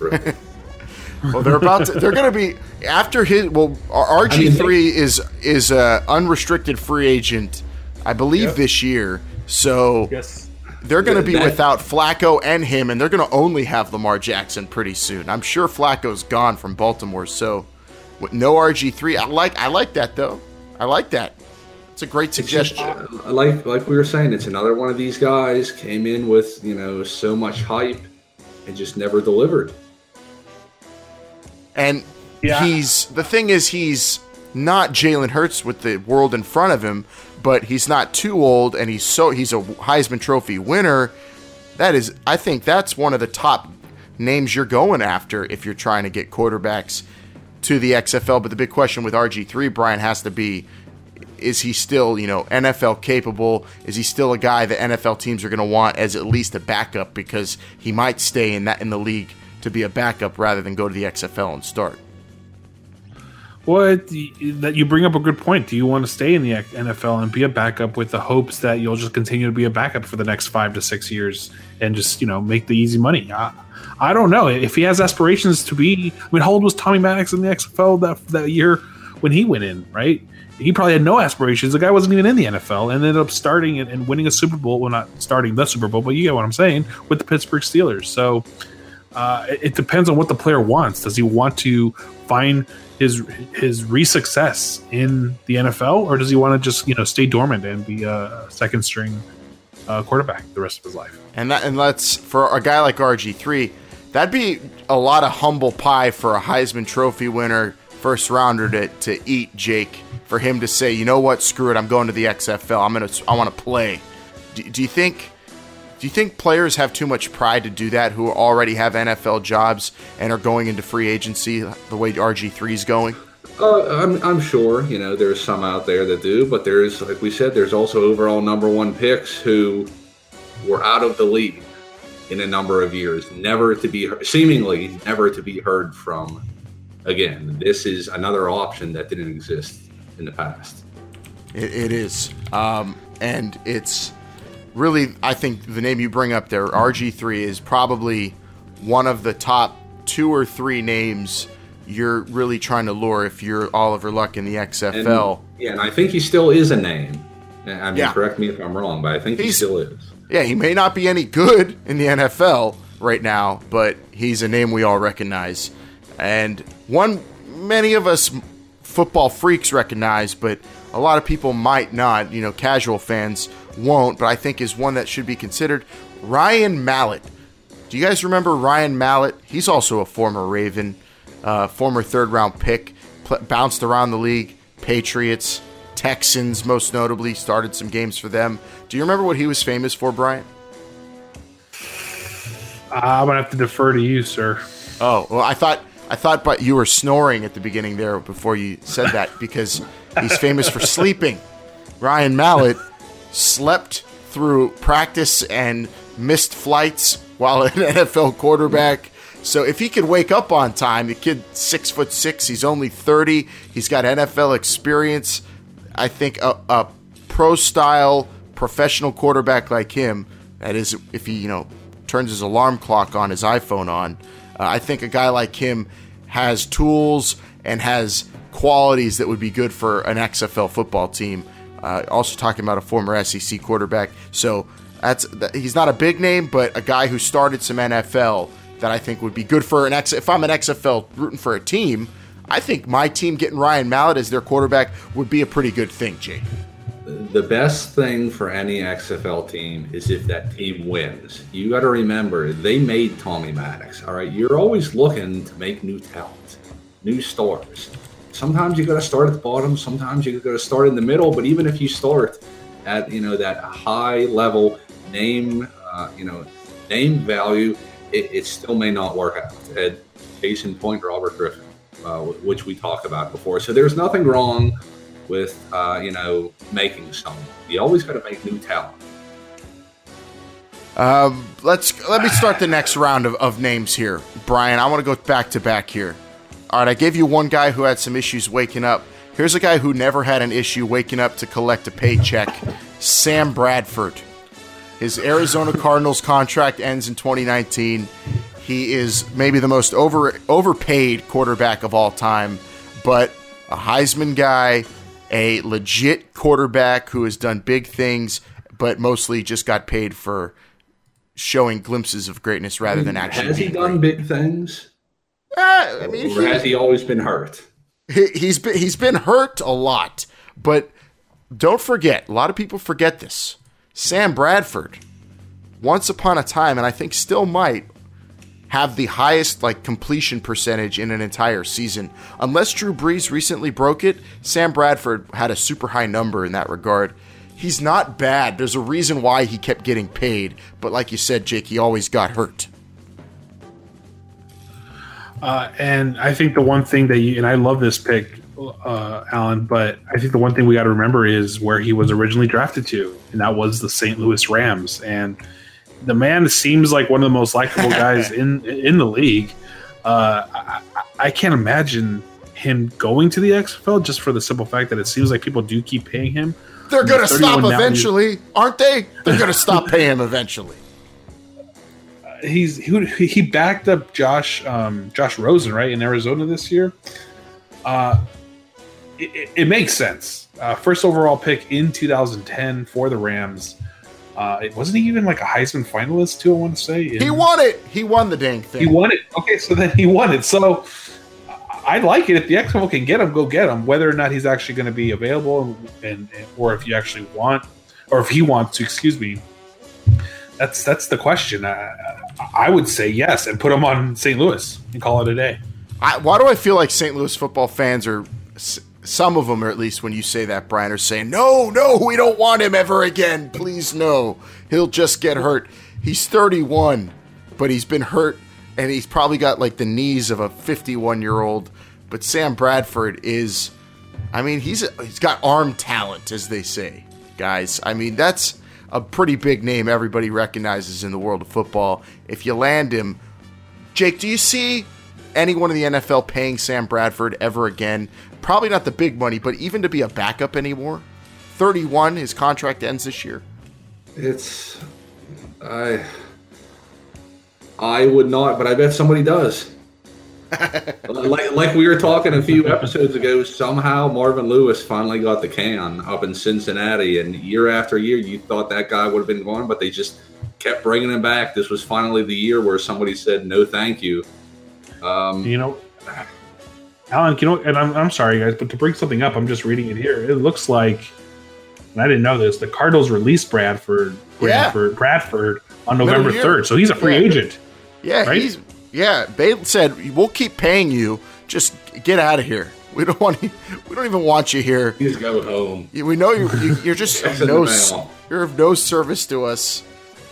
well, they're about to. They're going to be after his. Well, RG three I mean, is is a unrestricted free agent, I believe, yep. this year. So
yes.
they're going to be that, without Flacco and him, and they're going to only have Lamar Jackson pretty soon. I'm sure Flacco's gone from Baltimore, so with no RG three, I like I like that though. I like that. It's a great suggestion.
Just, like like we were saying, it's another one of these guys came in with you know so much hype and just never delivered.
And yeah. he's the thing is he's not Jalen Hurts with the world in front of him, but he's not too old, and he's so he's a Heisman Trophy winner. That is, I think that's one of the top names you're going after if you're trying to get quarterbacks to the XFL. But the big question with RG3, Brian, has to be is he still, you know, NFL capable? Is he still a guy that NFL teams are going to want as at least a backup because he might stay in that in the league to be a backup rather than go to the XFL and start?
Well, that you bring up a good point. Do you want to stay in the NFL and be a backup with the hopes that you'll just continue to be a backup for the next five to six years and just you know make the easy money? I, I don't know if he has aspirations to be. I mean, how old was Tommy Maddox in the XFL that that year when he went in? Right, he probably had no aspirations. The guy wasn't even in the NFL and ended up starting and, and winning a Super Bowl. Well, not starting the Super Bowl, but you get what I'm saying with the Pittsburgh Steelers. So uh, it, it, depends on what the player wants. Does he want to find his his re-success in the NFL, or does he want to just you know stay dormant and be a second string uh, quarterback the rest of his life?
And that and that's for a guy like RG three. That'd be a lot of humble pie for a Heisman Trophy winner, first rounder to, to eat, Jake. For him to say, you know what, screw it, I'm going to the XFL. I'm gonna, I want to play. Do, do you think do you think players have too much pride to do that who already have NFL jobs and are going into free agency the way RG3 is going?
Uh, I'm, I'm sure, you know, there's some out there that do, but there's, like we said, there's also overall number one picks who were out of the league in a number of years, never to be, seemingly never to be heard from again. This is another option that didn't exist in the past.
it, it is. Um, and it's, really, I think the name you bring up there, RG3, is probably one of the top two or three names you're really trying to lure if you're Oliver Luck in the XFL.
And, yeah, and I think he still is a name. I mean, yeah. correct me if I'm wrong, but I think he's, he still is.
Yeah, he may not be any good in the NFL right now, but he's a name we all recognize. And one many of us football freaks recognize, but a lot of people might not, you know, casual fans won't, but I think is one that should be considered. Ryan Mallett. Do you guys remember Ryan Mallett? He's also a former Raven, uh, former third round pick, pl- bounced around the league, Patriots, Texans, most notably, started some games for them. Do you remember what he was famous for, Brian?
I'm gonna have to defer to you, sir.
Oh well, I thought I thought, but you were snoring at the beginning there before you said that because he's famous for sleeping. Ryan Mallett slept through practice and missed flights while an NFL quarterback. So if he could wake up on time, the kid six foot six, he's only thirty. He's got NFL experience. I think a, a pro style professional quarterback like him, that is, if he you know turns his alarm clock on his iPhone on, uh, I think a guy like him has tools and has qualities that would be good for an XFL football team. Uh, also talking about a former SEC quarterback. So that's he's not a big name, but a guy who started some NFL that I think would be good for an X. If I'm an XFL rooting for a team, I think my team getting Ryan Mallett as their quarterback would be a pretty good thing, Jake.
the best thing for any XFL team is if that team wins. You got to remember they made Tommy Maddox. All right, you're always looking to make new talent, new stars. Sometimes you got to start at the bottom. Sometimes you got to start in the middle. But even if you start at you know that high level name, uh, you know name value, it, it, still may not work out. At case in point, Robert Griffin, uh, which we talked about before. So there's nothing wrong with uh, you know making someone. You always got to make new talent.
Um, let's let me start the next round of, of names here, Brian. I want to go back to back here. All right, I gave you one guy who had some issues waking up. Here's a guy who never had an issue waking up to collect a paycheck. Sam Bradford. His Arizona Cardinals contract ends in 2019. He is maybe the most over overpaid quarterback of all time, but a Heisman guy, a legit quarterback who has done big things, but mostly just got paid for showing glimpses of greatness rather than actually.
Has he done
great.
big things?
Uh, I mean,
or has he always been hurt?
He, he's been he's been hurt a lot, but don't forget. A lot of people forget this. Sam Bradford, once upon a time, and I think still might have the highest like completion percentage in an entire season. Unless Drew Brees recently broke it, Sam Bradford had a super high number in that regard. He's not bad. There's a reason why he kept getting paid, but like you said, Jake, he always got hurt.
Uh, and I think the one thing that you and I love this pick, uh, Alan, but I think the one thing we got to remember is where he was originally drafted to, and that was the St. Louis Rams. And the man seems like one of the most likable guys in in the league. Uh, I, I, can't imagine him going to the XFL just for the simple fact that it seems like people do keep paying him.
They're going to stop eventually, aren't they? They're going to stop paying him eventually.
He's he, he backed up Josh um, Josh Rosen right in Arizona this year. Uh, it, it makes sense. Uh, first overall pick in 2010 for the Rams. Uh, it wasn't he even like a Heisman finalist too. I want to say
in, he won it. He won the dang thing.
He won it. Okay, so then he won it. So I like it if the XFL can get him, go get him. Whether or not he's actually going to be available, and, and, or if you actually want, or if he wants to, excuse me. That's that's the question. I, I would say yes and put him on St. Louis and call it a day.
I, why do I feel like St. Louis football fans are some of them, or at least when you say that, Brian, are saying, no, no, we don't want him ever again. Please, no. He'll just get hurt. He's 31, but he's been hurt, and he's probably got like the knees of a 51 year old. But Sam Bradford is, I mean, he's he's got arm talent, as they say, guys. I mean, that's a pretty big name everybody recognizes in the world of football. If you land him, Jake, do you see anyone in the NFL paying Sam Bradford ever again? probably not the big money, but even to be a backup anymore. 31, his contract ends this year.
It's I I would not, but I bet somebody does. Like, like we were talking a few episodes ago, somehow Marvin Lewis finally got the can up in Cincinnati, and year after year, you thought that guy would have been gone, but they just kept bringing him back. This was finally the year where somebody said no, thank you.
Um, you know, Alan, you know, and I'm, I'm sorry, guys, but to bring something up, I'm just reading it here. It looks like, and I didn't know this, the Cardinals released Bradford, Bradford, yeah. Bradford on November 3rd. So he's a free
yeah.
agent.
Yeah, right? he's, yeah. They said, we'll keep paying you. Just get out of here. We don't want. You, we don't even want you here.
Just go home.
We know you're. You're just no. You're of no service to us.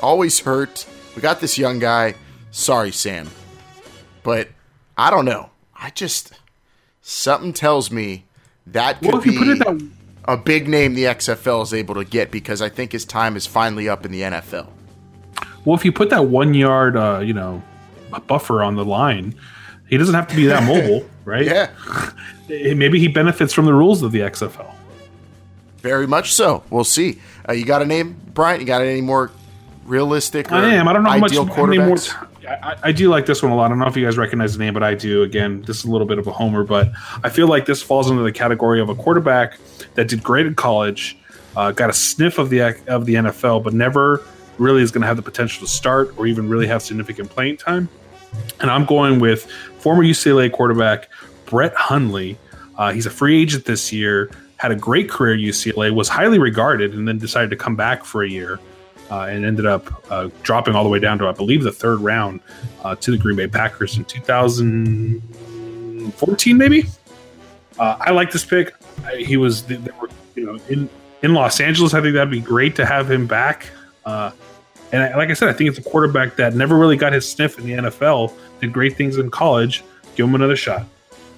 Always hurt. We got this young guy. Sorry, Sam, but I don't know. I just something tells me that could well, be that- a big name the XFL is able to get because I think his time is finally up in the NFL.
Well, if you put that one yard, uh, you know, buffer on the line, he doesn't have to be that mobile, right?
Yeah.
Maybe he benefits from the rules of the XFL.
Very much so. We'll see. Uh, you got a name, Brian? You got any more realistic?
I am. I don't know how much more. I, I, do like this one a lot. I don't know if you guys recognize the name, but I do. Again, this is a little bit of a homer, but I feel like this falls into the category of a quarterback that did great in college, uh, got a sniff of the of the NFL, but never really is going to have the potential to start or even really have significant playing time. And I'm going with former UCLA quarterback Brett Hundley. Uh, he's a free agent this year. had a great career at UCLA, was highly regarded, and then decided to come back for a year. Uh, and ended up uh, dropping all the way down to, I believe, the third round uh, to the Green Bay Packers in 2014, maybe. Uh, I like this pick. I, he was, you know, in in Los Angeles. I think that'd be great to have him back. Uh, and I, like I said, I think it's a quarterback that never really got his sniff in the NFL. Did great things in college. Give him another shot.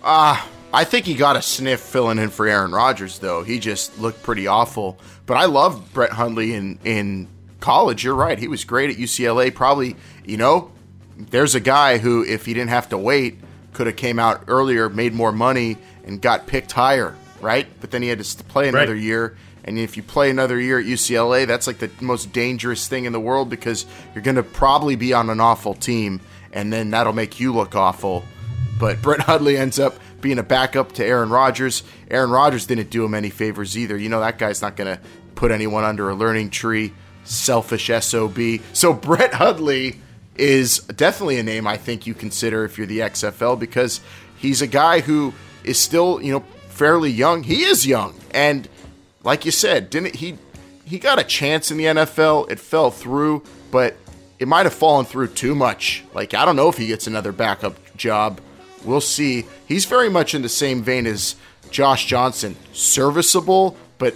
Ah, I think he got a sniff filling in for Aaron Rodgers, though. He just looked pretty awful. But I love Brett Hundley in in college. You're right; he was great at UCLA. Probably, you know, there's a guy who, if he didn't have to wait, could have came out earlier, made more money, and got picked higher, right? But then he had to play another
Right.
year. And if you play another year at UCLA, that's like the most dangerous thing in the world because you're going to probably be on an awful team, and then that'll make you look awful. But Brett Hundley ends up being a backup to Aaron Rodgers. Aaron Rodgers didn't do him any favors either. You know that guy's not going to put anyone under a learning tree. Selfish sob. So Brett Hundley is definitely a name I think you consider if you're the XFL because he's a guy who is still you know fairly young. He is young, and like you said, didn't he? He got a chance in the NFL. It fell through, but it might have fallen through too much. Like I don't know if he gets another backup job. We'll see. He's very much in the same vein as Josh Johnson, serviceable, but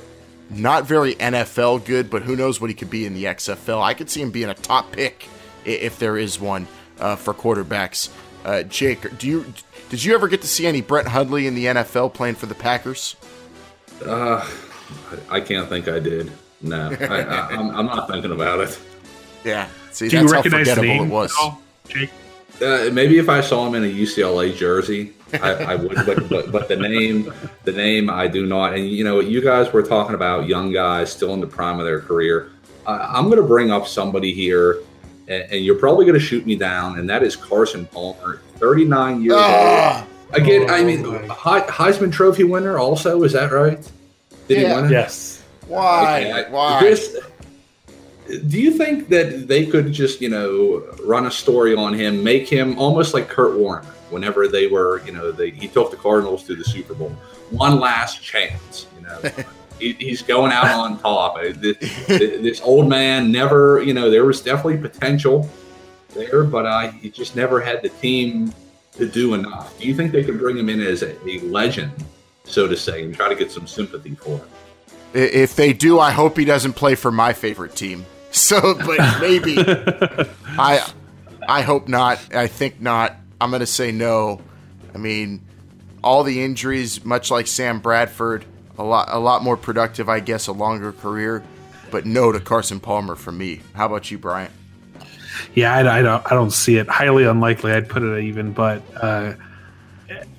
not very NFL good. But who knows what he could be in the XFL? I could see him being a top pick if there is one uh, for quarterbacks. Uh, Jake, do you did you ever get to see any Brett Hundley in the NFL playing for the Packers?
Uh, I can't think I did. No, I, I, I'm, I'm not thinking about it.
Yeah. See,
Do you
that's how
recognize the
forgettable
name?
it was.
all, Jake?
Uh, maybe if I saw him in a UCLA jersey, I, I would. But, but but the name, the name, I do not. And you know, you guys were talking about young guys still in the prime of their career. Uh, I'm going to bring up somebody here, and, and you're probably going to shoot me down, and that is Carson Palmer, 39 years
Ah!
old. Again, I
Oh,
mean. He- Heisman Trophy winner. Also, is that right? Did
Yeah.
he win it?
Yes.
Why?
Okay,
Why?
This, do you think that they could just, you know, run a story on him, make him almost like Kurt Warner whenever they were, you know, they, he took the Cardinals to the Super Bowl. One last chance, you know. he, he's going out on top. This, this old man never, you know, there was definitely potential there, but uh, he just never had the team to do enough. Do you think they could bring him in as a, a legend, so to say, and try to get some sympathy for him?
If they do, I hope he doesn't play for my favorite team. So, but maybe. I I hope not. I think not. I'm going to say no. I mean, all the injuries, much like Sam Bradford, a lot a lot more productive, I guess, a longer career. But no to Carson Palmer for me. How about you, Bryant?
Yeah, I, I don't. I don't see it. Highly unlikely. I'd put it even, but uh,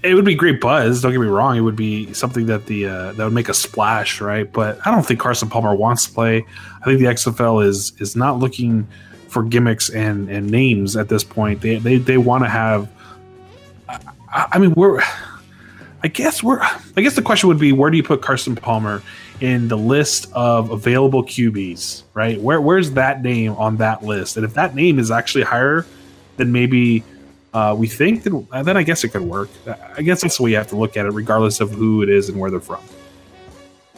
it would be great buzz. Don't get me wrong. It would be something that the uh, that would make a splash, right? But I don't think Carson Palmer wants to play. I think the XFL is is not looking for gimmicks and and names at this point. They they they want to have. I, I mean, we're. I guess we're. I guess the question would be, where do you put Carson Palmer in the list of available QBs? Right? Where Where's that name on that list? And if that name is actually higher than maybe uh, we think, that then I guess it could work. I guess that's the way you have to look at it, regardless of who it is and where they're from.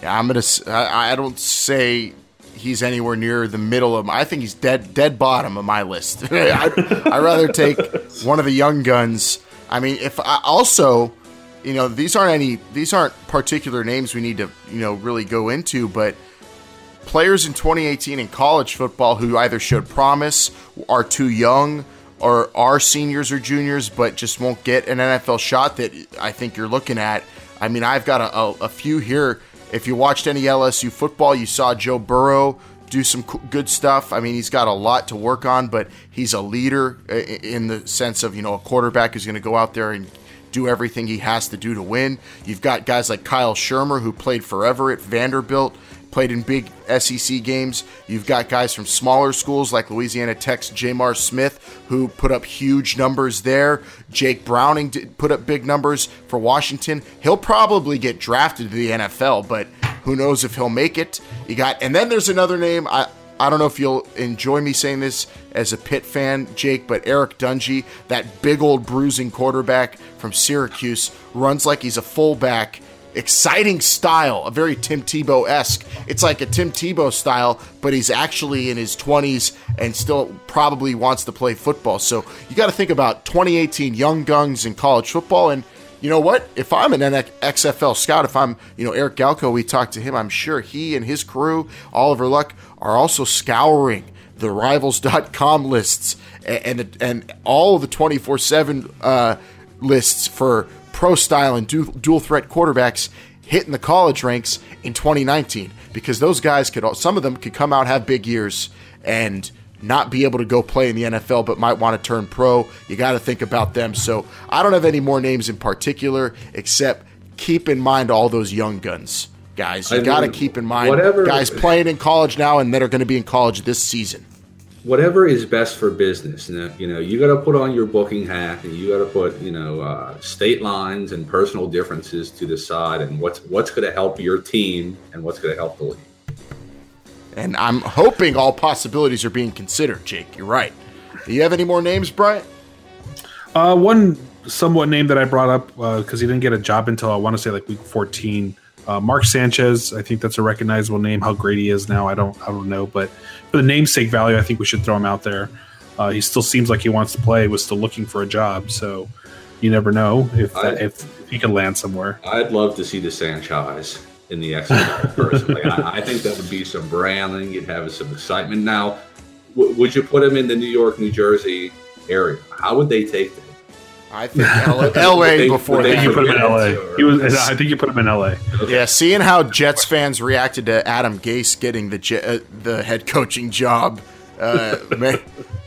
Yeah, I'm gonna. I, I don't say he's anywhere near the middle of. My, I think he's dead, dead bottom of my list. I'd, I'd rather take one of the young guns. I mean, if I also, you know, these aren't any. These aren't particular names we need to, you know, really go into, but players in 2018 in college football who either showed promise, are too young, or are seniors or juniors, but just won't get an NFL shot that I think you're looking at. I mean, I've got a, a, a few here. If you watched any LSU football, you saw Joe Burrow do some good stuff. I mean, he's got a lot to work on, but he's a leader in the sense of, you know, a quarterback who's going to go out there and do everything he has to do to win. You've got guys like Kyle Shurmur, who played forever at Vanderbilt, played in big SEC games. You've got guys from smaller schools like Louisiana Tech's J'Mar Smith, who put up huge numbers there. Jake Browning did put up big numbers for Washington. He'll probably get drafted to the NFL, but who knows if he'll make it? You got, and then there's another name. I I don't know if you'll enjoy me saying this as a Pitt fan, Jake, but Eric Dungey, that big old bruising quarterback from Syracuse, runs like he's a fullback exciting style, a very Tim Tebow esque. It's like a Tim Tebow style, but he's actually in his 20s and still probably wants to play football. So you got to think about 2018 young guns in college football. And you know what? If I'm an XFL scout, if I'm, you know, Eric Galko, we talked to him, I'm sure he and his crew, Oliver Luck, are also scouring the rivals.com lists and and, and all the 24 uh, 7 lists for pro style and du- dual threat quarterbacks hitting the college ranks in 2019 because those guys could some of them could come out have big years and not be able to go play in the NFL but might want to turn pro. You got to think about them. So I don't have any more names in particular except keep in mind all those young guns. Guys, you got to keep in mind
whatever-
guys playing in college now and that are going to be in college this season.
Whatever is best for business. You know, you know, you got to put on your booking hat, and you got to put, you know, uh, state lines and personal differences to the side, and what's what's going to help your team and what's going to help the league.
And I'm hoping all possibilities are being considered, Jake. You're right. Do you have any more names, Brian?
Uh, one somewhat name that I brought up because he didn't get a job until I want to say like week 14. Uh, Mark Sanchez, I think that's a recognizable name. How great he is now, I don't, I don't know, but for the namesake value, I think we should throw him out there. Uh, he still seems like he wants to play. Was still looking for a job, so you never know if that,
I-
if he can land somewhere.
I'd love to see the Sanchez in the XFL personally. I, I think that would be some branding. You'd have some excitement. Now, w- would you put him in the New York, New Jersey area? How would they take that?
I think LA, LA
They-
before
they
I think you put him in
forget
LA. He was. I think you put him in LA.
Yeah, seeing how Jets fans reacted to Adam Gase getting the Je- uh, the head coaching job, uh, ma-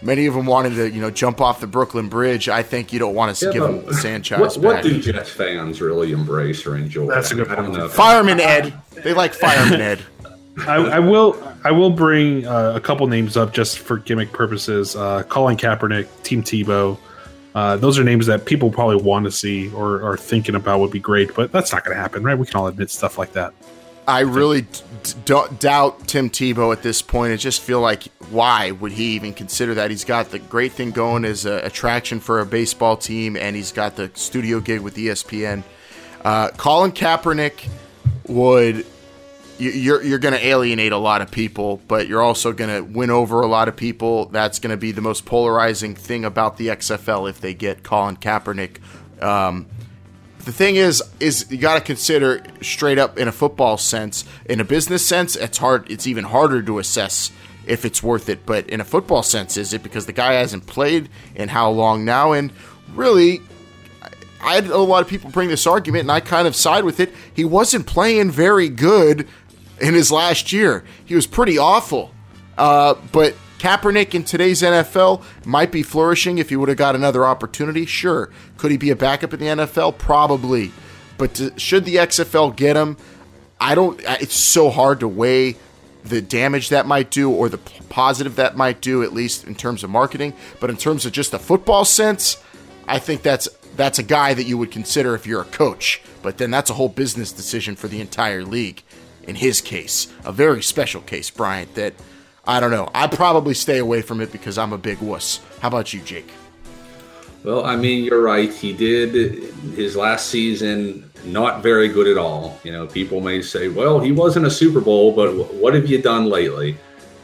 many of them wanted to you know jump off the Brooklyn Bridge. I think you don't want to
Yeah,
give
but
him Sanchez
What, what do Jets fans really embrace or enjoy?
That's a good
I don't
point.
know.
Fireman Ed, they like Fireman Ed.
I, I will. I will bring uh, a couple names up just for gimmick purposes. Uh, Colin Kaepernick, Tim Tebow. Uh, those are names that people probably want to see or are thinking about would be great, but that's not going to happen, right? We can all admit stuff like that.
I really d- d- doubt Tim Tebow at this point. I just feel like why would he even consider that? He's got the great thing going as an attraction for a baseball team, and he's got the studio gig with ESPN. Uh, Colin Kaepernick would you're you're going to alienate a lot of people, but you're also going to win over a lot of people. That's going to be the most polarizing thing about the XFL if they get Colin Kaepernick. Um, the thing is, is you got to consider straight up in a football sense. In a business sense, it's hard. It's even harder to assess if it's worth it. But in a football sense, is it because the guy hasn't played in how long now? And really, I had a lot of people bring this argument, and I kind of side with it. He wasn't playing very good in his last year. He was pretty awful. Uh, but Kaepernick in today's NFL might be flourishing if he would have got another opportunity. Sure. Could he be a backup in the NFL? Probably. But to, should the XFL get him? I don't. It's so hard to weigh the damage that might do or the positive that might do, at least in terms of marketing. But in terms of just the football sense, I think that's that's a guy that you would consider if you're a coach. But then that's a whole business decision for the entire league. In his case, a very special case, Bryant. That I don't know. I'd probably stay away from it because I'm a big wuss. How about you, Jake?
Well, I mean, you're right. He did his last season not very good at all. You know, people may say, "Well, he wasn't a Super Bowl, but wh- what have you done lately?"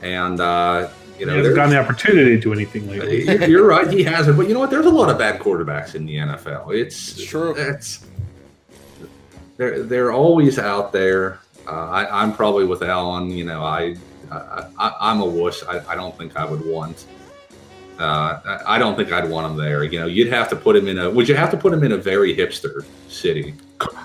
And uh, you
He
know,
hasn't
there's-
gotten the opportunity to do anything lately.
You're you're right. He hasn't. But you know what? There's a lot of bad quarterbacks in the NFL. It's,
true.
It's they're they're always out there. Uh, I, I'm probably with Alan. You know, I, I, I I'm a wuss. I, I don't think I would want. Uh, I I don't think I'd want him there. You know, you'd have to put him in a. Would you have to put him in a very hipster city?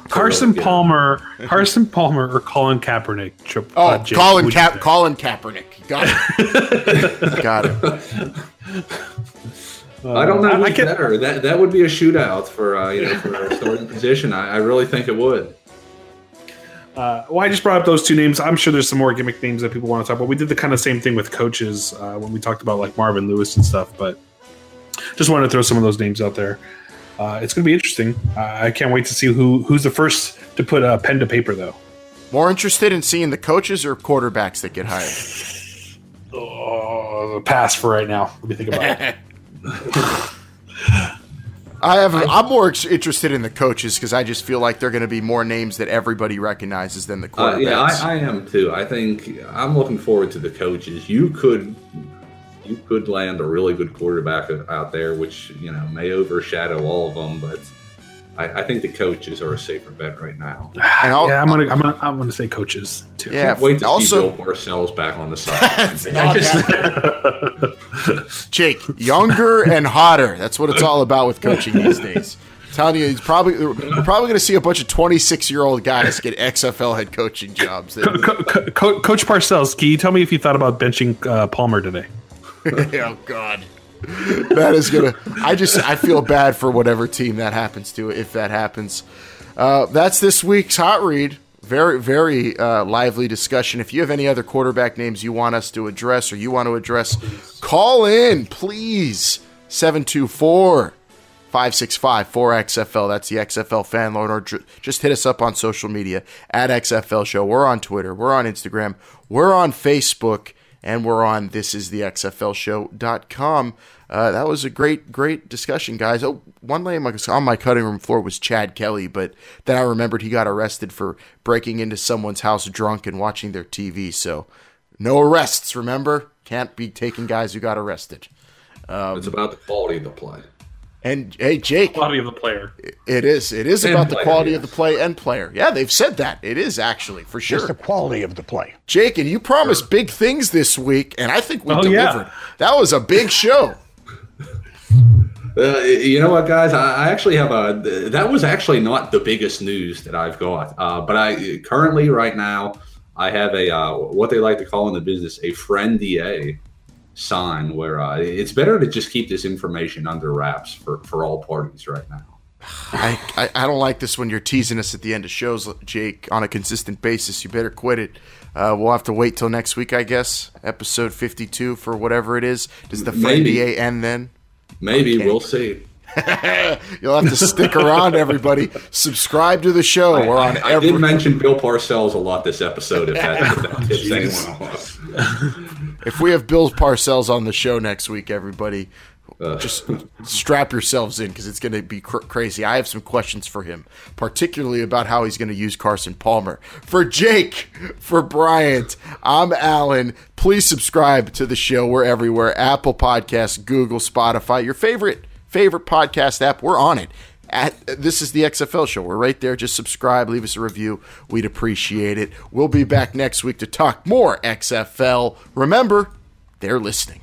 Carson
Yeah.
Palmer, Carson Palmer, or Colin Kaepernick. Tri-
Oh,
uh, Jake,
Colin
would you
Cap. Colin Kaepernick. Got it. Got it.
I don't know.
Uh, I
who's
can-
better. That that would be a shootout for uh, you know for a starting position. I, I really think it would.
Uh, well, I just brought up those two names. I'm sure there's some more gimmick names that people want to talk about. We did the kind of same thing with coaches uh, when we talked about like Marvin Lewis and stuff. But just wanted to throw some of those names out there. Uh, it's going to be interesting. Uh, I can't wait to see who who's the first to put a pen to paper, though.
More interested in seeing the coaches or quarterbacks that get hired?
Oh, pass for right now. Let me think about it.
I have. I'm more interested in the coaches because I just feel like they're going to be more names that everybody recognizes than the
Uh,
quarterbacks.
yeah, I, I am too. I think I'm looking forward to the coaches. You could, you could land a really good quarterback out there, which you know may overshadow all of them. But I, I think the coaches are a safer bet right now.
and I'll,
yeah, I'm gonna, I'm gonna, I'm gonna say coaches too.
yeah.
Wait to
also,
see Bill Parcells back on the side.
Not.
Jake, younger and hotter. That's what it's all about with coaching these days. I'm telling you, he's probably we're probably going to see a bunch of 26 year old guys get XFL head coaching jobs.
Co- co- co- Coach Parcells, can you tell me if you thought about benching uh, Palmer today?
oh God, that is gonna. I just I feel bad for whatever team that happens to if that happens. Uh, that's this week's hot read. Very very uh, lively discussion. If you have any other quarterback names you want us to address or you want to address, call in please 724 565 4XFL. That's the XFL fan loan. Or just hit us up on social media at XFL Show. We're on Twitter. We're on Instagram. We're on Facebook. And we're on thisisthexflshow.com. Uh, that was a great, great discussion, guys. Oh, one name on my cutting room floor was Chad Kelly, but then I remembered he got arrested for breaking into someone's house drunk and watching their TV. So no arrests, remember? Can't be taking guys who got arrested.
it's about the quality of the play.
And hey, Jake,
Quality of the player.
it is. It is
And
about the quality
yes.
of the play and player. Yeah, they've said that. It is actually for
Just
sure.
the quality of the play.
Jake, and you promised big things this week, and I think we
Oh,
delivered.
yeah.
That was a big show.
Uh, you know what, guys? I I actually have a. That was actually not the biggest news that I've got, uh, but I currently right now I have a uh, what they like to call in the business a friend DA sign, where uh, it's better to just keep this information under wraps for for all parties right now.
I, I, I don't like this when you're teasing us at the end of shows, Jake, on a consistent basis. You better quit it. Uh, we'll have to wait till next week, I guess. Episode 52 for whatever it is. Does the
Maybe.
End then?
Maybe
Okay.
we'll see.
You'll have to stick around, everybody. Subscribe to the show. We're on
I, I
every.
did mention Bill Parcells a lot this episode. If that, if that tips anyone off.
If we have Bill Parcells on the show next week, everybody, just strap yourselves in because it's going to be cr- crazy. I have some questions for him, particularly about how he's going to use Carson Palmer. For Jake, for Bryant, I'm Alan. Please subscribe to the show. We're everywhere Apple Podcasts, Google, Spotify, your favorite favorite podcast app. We're on it. At, this is the XFL show. We're right there. Just subscribe, leave us a review. We'd appreciate it. We'll be back next week to talk more XFL. Remember, they're listening.